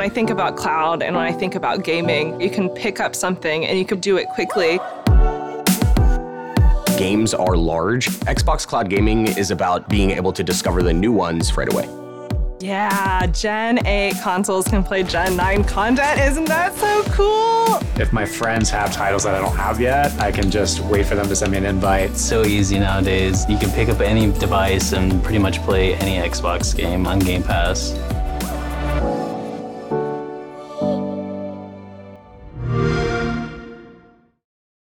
When I think about cloud and when I think about gaming, you can pick up something and you can do it quickly. Games are large. Xbox Cloud Gaming is about being able to discover the new ones right away. Yeah, Gen 8 consoles can play Gen 9 content. Isn't that so cool? If my friends have titles that I don't have yet, I can just wait for them to send me an invite. So easy nowadays. You can pick up any device and pretty much play any Xbox game on Game Pass.